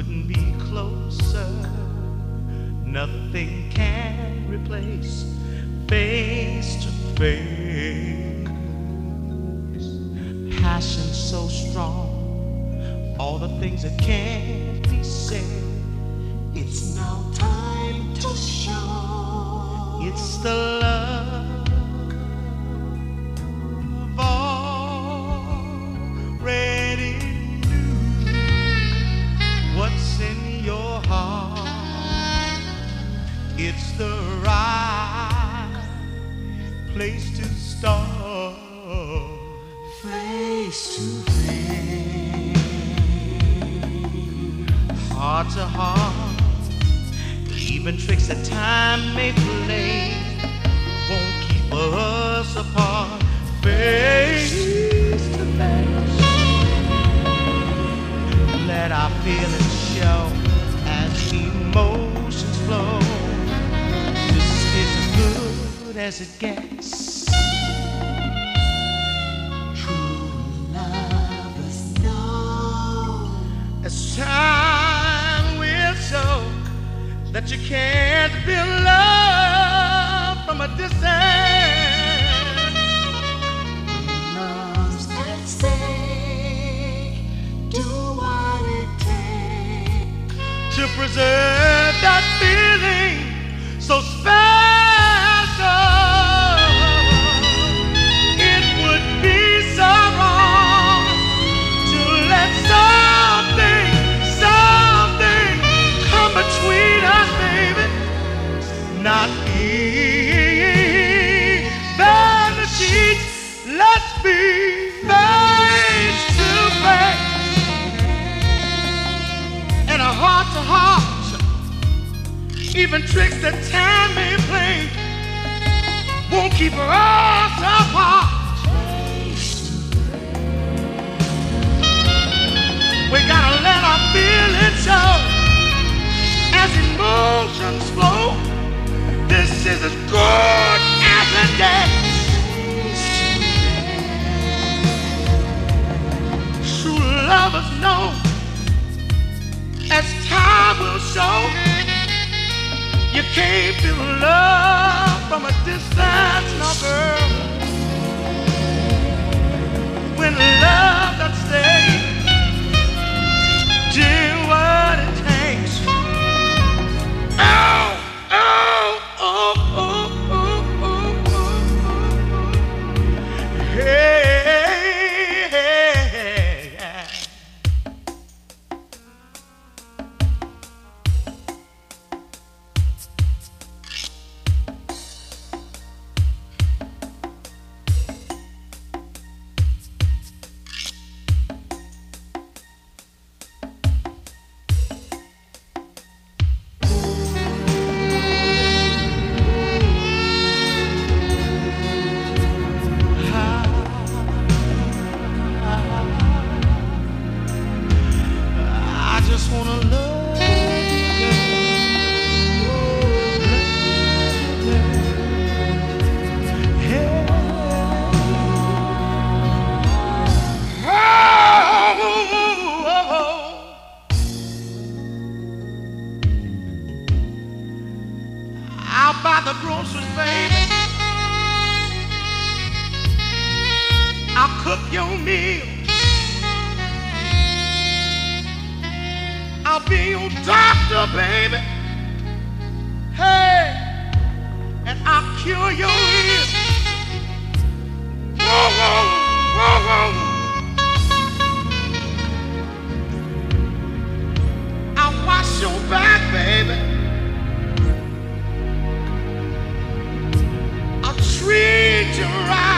Couldn't be closer. Nothing can replace face to face. Passion so strong, all the things that can't be said. It's now time to show. It's the It's the right place to start. Face to face. Heart to heart, even tricks that time may play won't keep us apart. Face to face, let our feelings as it gets. True lovers know. As time will show that you can't feel love from a distance. Love's at stake. Do what it takes. to preserve Even tricks that time may play won't keep us apart. We gotta let our feelings show as emotions flow. This is as good can't feel love from a distance, no girl. When love I'll cook your meal. I'll be your doctor, baby. Hey, and I'll cure your ears. Whoa, whoa, whoa, whoa. I'll wash your back, baby. I'll treat you right.